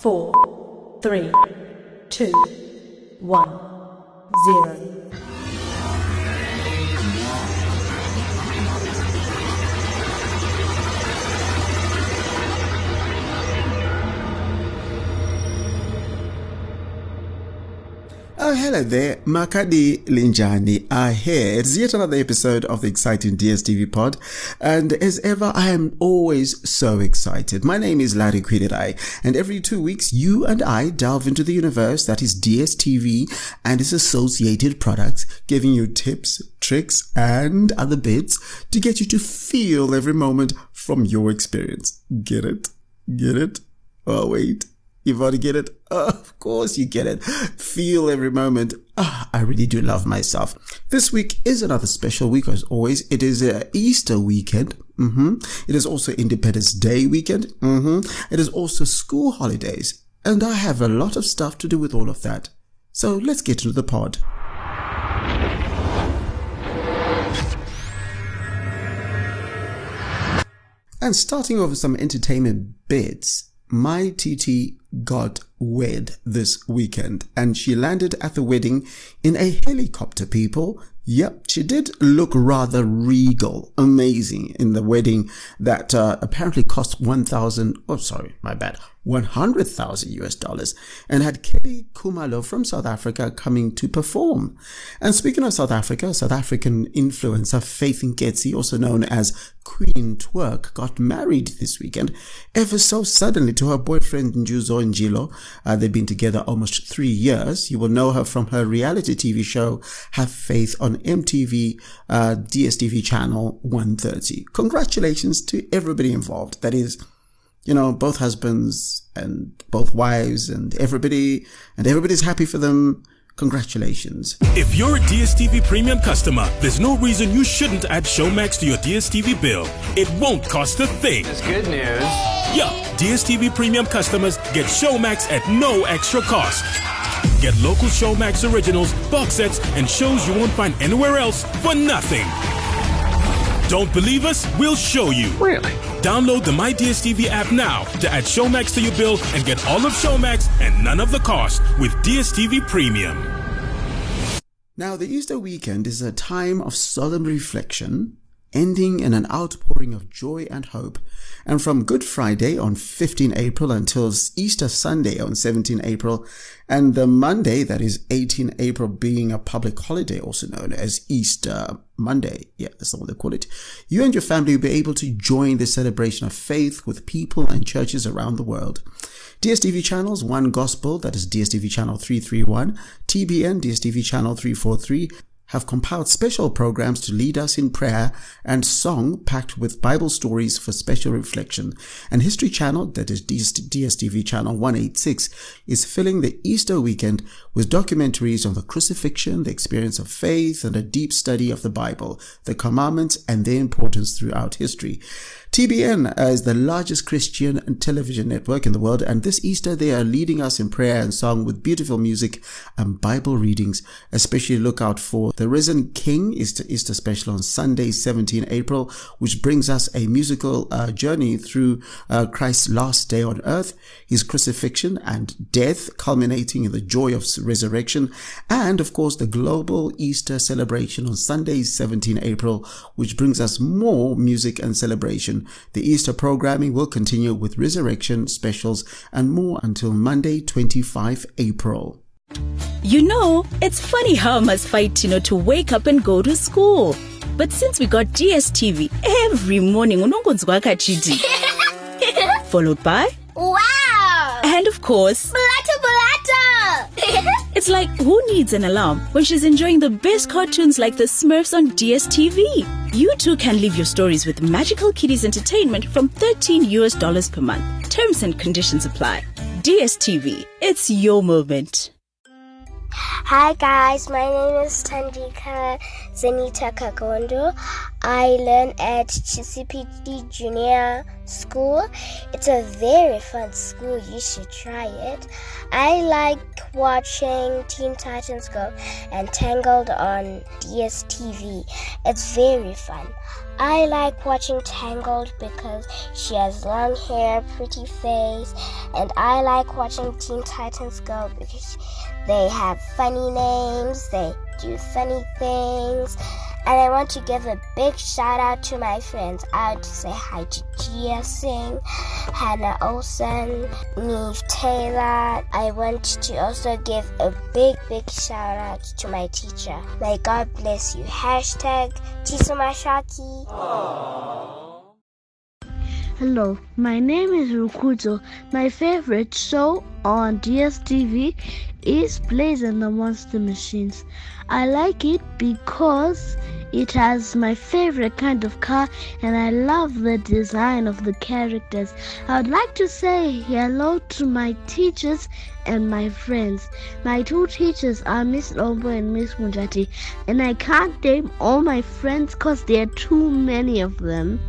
four, three, two, one, zero. Oh, hello there. Makadi Linjani are here. It's yet another episode of the exciting DSTV pod. And as ever, I am always so excited. My name is Larry Kwirirai, and every two weeks, you and I delve into the universe that is DSTV and its associated products, giving you tips, tricks, and other bits to get you to feel every moment from your experience. Get it? Get it? Oh, wait. You've got to get it. Oh, of course you get it. Feel every moment. Ah, I really do love myself. This week is another special week as always. It is uh, Easter weekend. hmm It is also Independence Day weekend. hmm It is also school holidays. And I have a lot of stuff to do with all of that. So let's get into the pod. And starting off with some entertainment bits, my TT got wed this weekend and she landed at the wedding in a helicopter, people. Yep, she did look rather regal, amazing in the wedding that uh, apparently cost 1,000, oh sorry, my bad, 100,000 US dollars and had Kelly Khumalo from South Africa coming to perform. And speaking of South Africa, South African influencer Faith Nketsi, also known as Queen Twerk, got married this weekend ever so suddenly to her boyfriend Nzuzo Njilo. Uh, they've been together almost three years. You will know her from her reality TV show Have Faith on MTV, uh, DSTV channel 130. Congratulations to everybody involved. That is, you know, both husbands and both wives and everybody, and everybody's happy for them. Congratulations. If you're a DSTV premium customer, there's no reason you shouldn't add Showmax to your DSTV bill. It won't cost a thing. It's good news. Yeah, DSTV premium customers get Showmax at no extra cost. Get local Showmax originals, box sets, and shows you won't find anywhere else for nothing. Don't believe us? We'll show you. Really? Download the My DSTV app now to add Showmax to your bill and get all of Showmax and none of the cost with DSTV Premium. Now, the Easter weekend is a time of solemn reflection, ending in an outpouring of joy and hope. And from Good Friday on 15 April until Easter Sunday on 17 April, and the Monday, that is 18 April, being a public holiday, also known as Easter Monday. Yeah, that's what they call it. You and your family will be able to join the celebration of faith with people and churches around the world. DSTV channels, One Gospel, that is DSTV channel 331, TBN, DSTV channel 343, have compiled special programs to lead us in prayer and song packed with Bible stories for special reflection. And History Channel, that is DSTV channel 186, is filling the Easter weekend with documentaries on the crucifixion, the experience of faith, and a deep study of the Bible, the commandments, and their importance throughout history. TBN is the largest Christian television network in the world, and this Easter they are leading us in prayer and song with beautiful music and Bible readings. Especially look out for the Risen King Easter, Easter special on Sunday, 17 April, which brings us a musical uh, journey through uh, Christ's last day on earth, his crucifixion and death, culminating in the joy of resurrection, and of course the global Easter celebration on Sunday, 17 April, which brings us more music and celebration. The Easter programming will continue with resurrection specials and more until Monday, 25 April. You know, it's funny how I must fight, you know, to wake up and go to school. But since we got DSTV, every morning unongonzwa kachiti. Followed by, Wow! and of course, Blatter blatter! Like who needs an alarm when she's enjoying the best cartoons like the Smurfs on DSTV? You too can live your stories with Magical Kitties Entertainment from 13 US dollars per month. Terms and conditions apply. DSTV, it's your moment. Hi guys, my name is Tandika Zenita Kagondo. I learn at CCPD Junior school. It's a very fun school. You should try it. I like watching Teen Titans Go and Tangled on DSTV. It's very fun. I like watching Tangled because she has long hair, pretty face, and I like watching Teen Titans Go because they have funny names, they do funny things. And I want to give a big shout out to my friends. I want to say hi to Gia Singh, Hannah Olsen, Neve Taylor. I want to also give a big, big shout out to my teacher. May God bless you. Hashtag Tisumashaki. Hello, my name is Rukuto. My favorite show on DSTV is Blaze and the Monster Machines. I like it because it has my favorite kind of car and I love the design of the characters. I would like to say hello to my teachers and my friends. My two teachers are Miss Lombo and Miss Munjati, and I can't name all my friends because there are too many of them.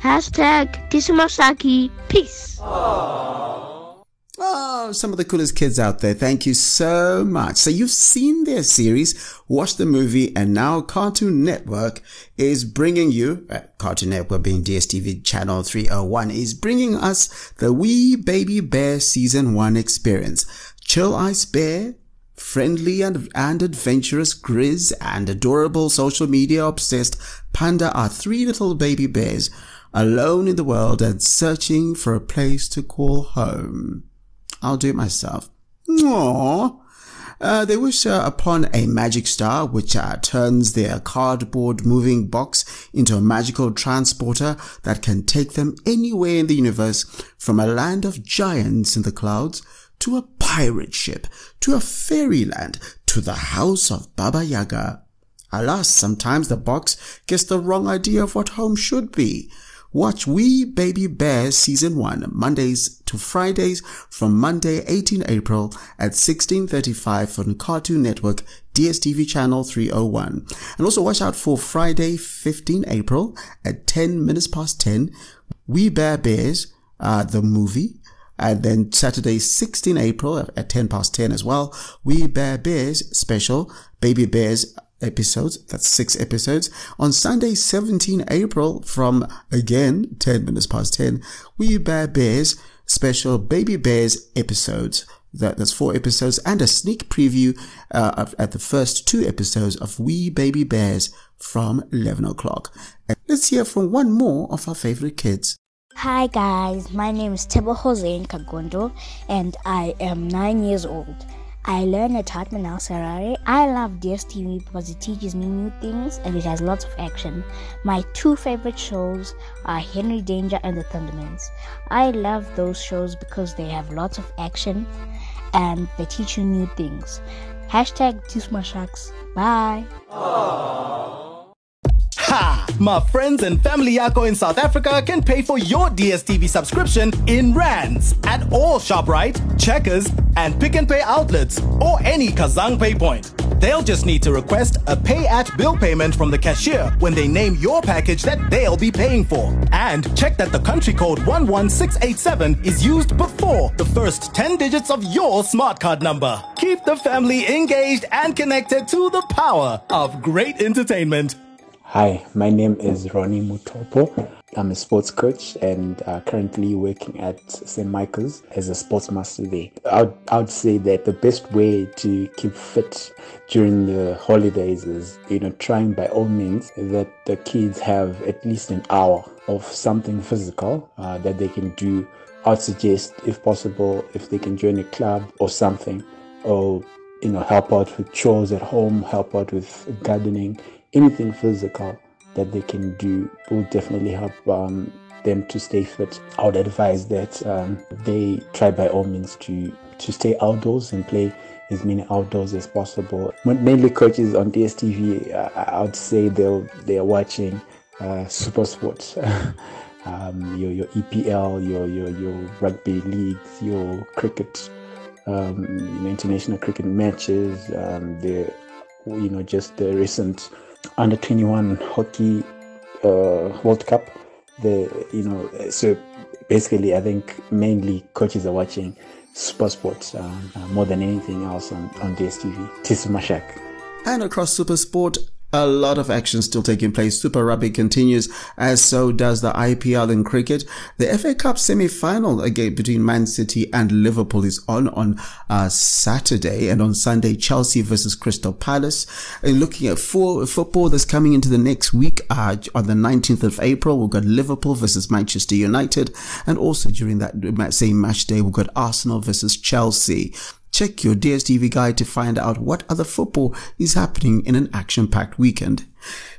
Hashtag Kishimasaki. Peace. Oh, some of the coolest kids out there. Thank you so much. So you've seen their series, watched the movie, and now Cartoon Network is bringing you, uh, Cartoon Network being DSTV channel 301, is bringing us the We Baby Bear season one experience. Chill Ice Bear, friendly and, and adventurous Grizz, and adorable social media obsessed Panda are three little baby bears alone in the world and searching for a place to call home. I'll do it myself. Aww. Uh, they wish uh, upon a magic star which uh, turns their cardboard moving box into a magical transporter that can take them anywhere in the universe from a land of giants in the clouds to a pirate ship to a fairyland to the house of Baba Yaga. Alas, sometimes the box gets the wrong idea of what home should be. Watch We Baby Bears Season 1 Mondays to Fridays from Monday 18 April at 16.35 on Cartoon Network DSTV channel 301. And also watch out for Friday 15 April at 10 minutes past 10 We Bare Bears, uh, the movie. And then Saturday 16 April at 10 past 10 as well. We Bare Bears special Baby Bears episodes. That's six episodes. On Sunday, 17 April from again 10 minutes past 10, We Bare Bears special Baby Bears episodes. That, that's four episodes and a sneak preview uh, of, at the first two episodes of We Baby Bears from 11 o'clock. And let's hear from one more of our favorite kids. Hi guys, my name is Tebo Jose Kagondo and I am nine years old. I learn at Hartman Al Sarari. I love DSTV because it teaches me new things and it has lots of action. My two favorite shows are Henry Danger and The Thundermans. I love those shows because they have lots of action and they teach you new things. Hashtag Tisma Sharks. Bye. Ha! My friends and family Yako in South Africa can pay for your DSTV subscription in rands at all ShopRite, Checkers, and Pick n Pay outlets or any Kazang Pay point. They'll just need to request a pay at bill payment from the cashier when they name your package that they'll be paying for. And check that the country code 11687 is used before the first 10 digits of your smart card number. Keep the family engaged and connected to the power of great entertainment. Hi, my name is Ronnie Mutopo. I'm a sports coach and uh, currently working at St. Michael's as a sports master there. I would, I would say that the best way to keep fit during the holidays is, you know, trying by all means that the kids have at least an hour of something physical uh, that they can do. I'd suggest, if possible, if they can join a club or something, or you know, help out with chores at home, help out with gardening anything physical that they can do will definitely help um, them to stay fit. I would advise that um, they try by all means to to stay outdoors and play as many outdoors as possible. Mainly coaches on DSTV, uh, I would say they'll they're watching uh, Super Sports. um, your your EPL, your your your rugby leagues, your cricket, um, international cricket matches. Um, the you know just the recent under 21 hockey uh, World Cup the you know so basically I think mainly coaches are watching Super Sports um, uh, more than anything else on, on DSTV. Tis Mashak. And across Super Sport, a lot of action still taking place. Super Rugby continues, as so does the IPL in cricket. The FA Cup semi-final again between Man City and Liverpool is on on uh, Saturday, and on Sunday Chelsea versus Crystal Palace. And looking at four, football that's coming into the next week, uh, on the 19th of April, we've got Liverpool versus Manchester United, and also during that same match day, we've got Arsenal versus Chelsea. Check your DSTV guide to find out what other football is happening in an action-packed weekend.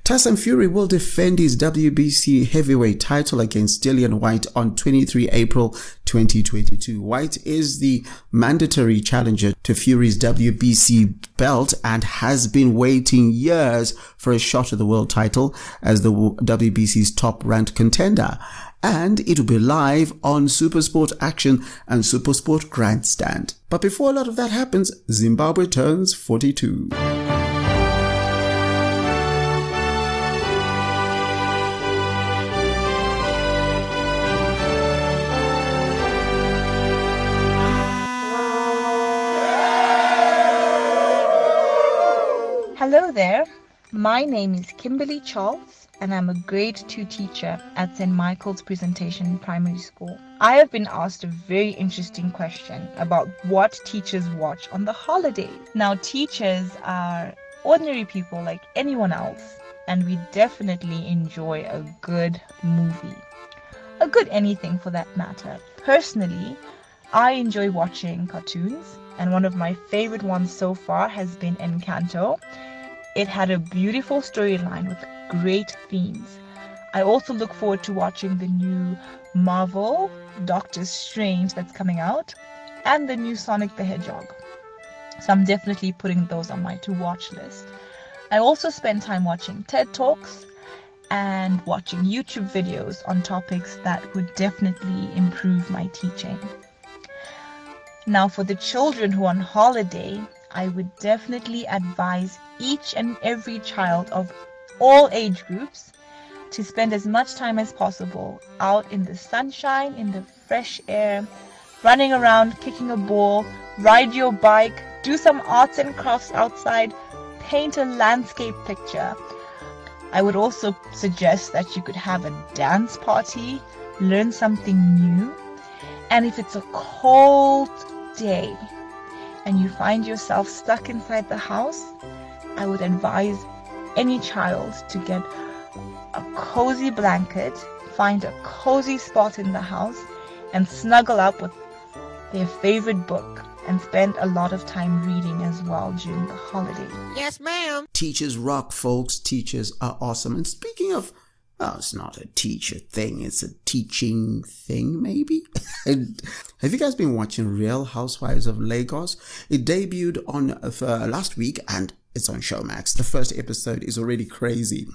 Tyson Fury will defend his WBC heavyweight title against Dillian Whyte on 23 April 2022. Whyte is the mandatory challenger to Fury's WBC belt and has been waiting years for a shot at the world title as the WBC's top ranked contender and it will be live on Supersport Action and Supersport Grandstand. But before a lot of that happens, Zimbabwe turns 42. My name is Kimberly Charles and I'm a grade 2 teacher at St. Michael's Presentation Primary School. I have been asked a very interesting question about what teachers watch on the holidays. Now, teachers are ordinary people like anyone else, and we definitely enjoy a good movie. A good anything for that matter. Personally, I enjoy watching cartoons, and one of my favorite ones so far has been Encanto. It had a beautiful storyline with great themes. I also look forward to watching the new Marvel Doctor Strange that's coming out and the new Sonic the Hedgehog. So I'm definitely putting those on my to watch list. I also spend time watching TED Talks and watching YouTube videos on topics that would definitely improve my teaching. Now, for the children who are on holiday, I would definitely advise each and every child of all age groups to spend as much time as possible out in the sunshine, in the fresh air, running around, kicking a ball, ride your bike, do some arts and crafts outside, paint a landscape picture. I would also suggest that you could have a dance party, learn something new, and if it's a cold day and you find yourself stuck inside the house, I would advise any child to get a cozy blanket, find a cozy spot in the house, and snuggle up with their favorite book and spend a lot of time reading as well during the holiday. Yes, ma'am. Teachers rock, folks. Teachers are awesome. And speaking of Oh, it's not a teacher thing. It's a teaching thing, maybe. Have you guys been watching Real Housewives of Lagos? It debuted on uh, last week and it's on Showmax. The first episode is already crazy.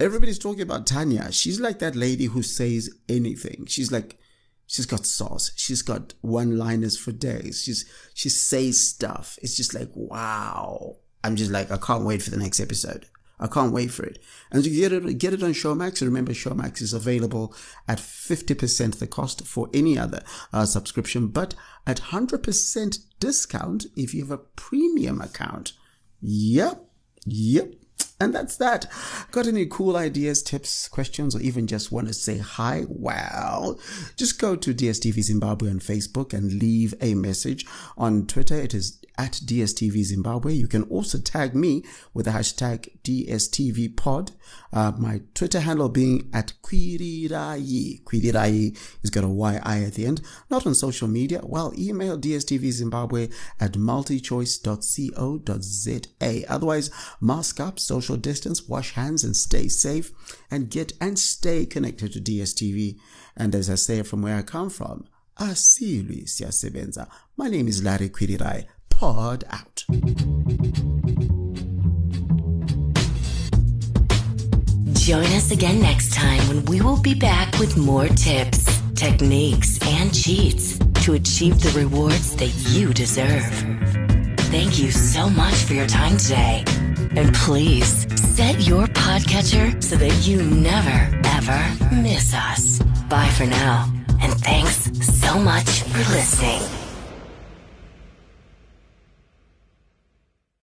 Everybody's talking about Tanya. She's like that lady who says anything. She's like, she's got sauce. She's got one-liners for days. She's she says stuff. It's just like wow. I'm just like I can't wait for the next episode. I can't wait for it. And to get it, get it on Showmax, remember Showmax is available at 50% the cost for any other uh, subscription, but at 100% discount if you have a premium account. Yep. Yep. And that's that. Got any cool ideas, tips, questions, or even just want to say hi? Well, just go to DSTV Zimbabwe on Facebook and leave a message. On Twitter, it is at DSTV Zimbabwe. You can also tag me with the hashtag DSTV pod. Uh, my Twitter handle being at Kwirirai. Kwirirai is got a Y-I at the end. Not on social media. Well, email DSTV Zimbabwe at multichoice.co.za. Otherwise, mask up, social distance, wash hands and stay safe and get and stay connected to DSTV. And as I say from where I come from, asilwi siyasebenza. My name is Larry Kwirirai pod out. Join us again next time when we will be back with more tips, techniques, and cheats to achieve the rewards that you deserve. Thank you so much for your time today. And please set your podcatcher so that you never, ever miss us. Bye for now. And thanks so much for listening.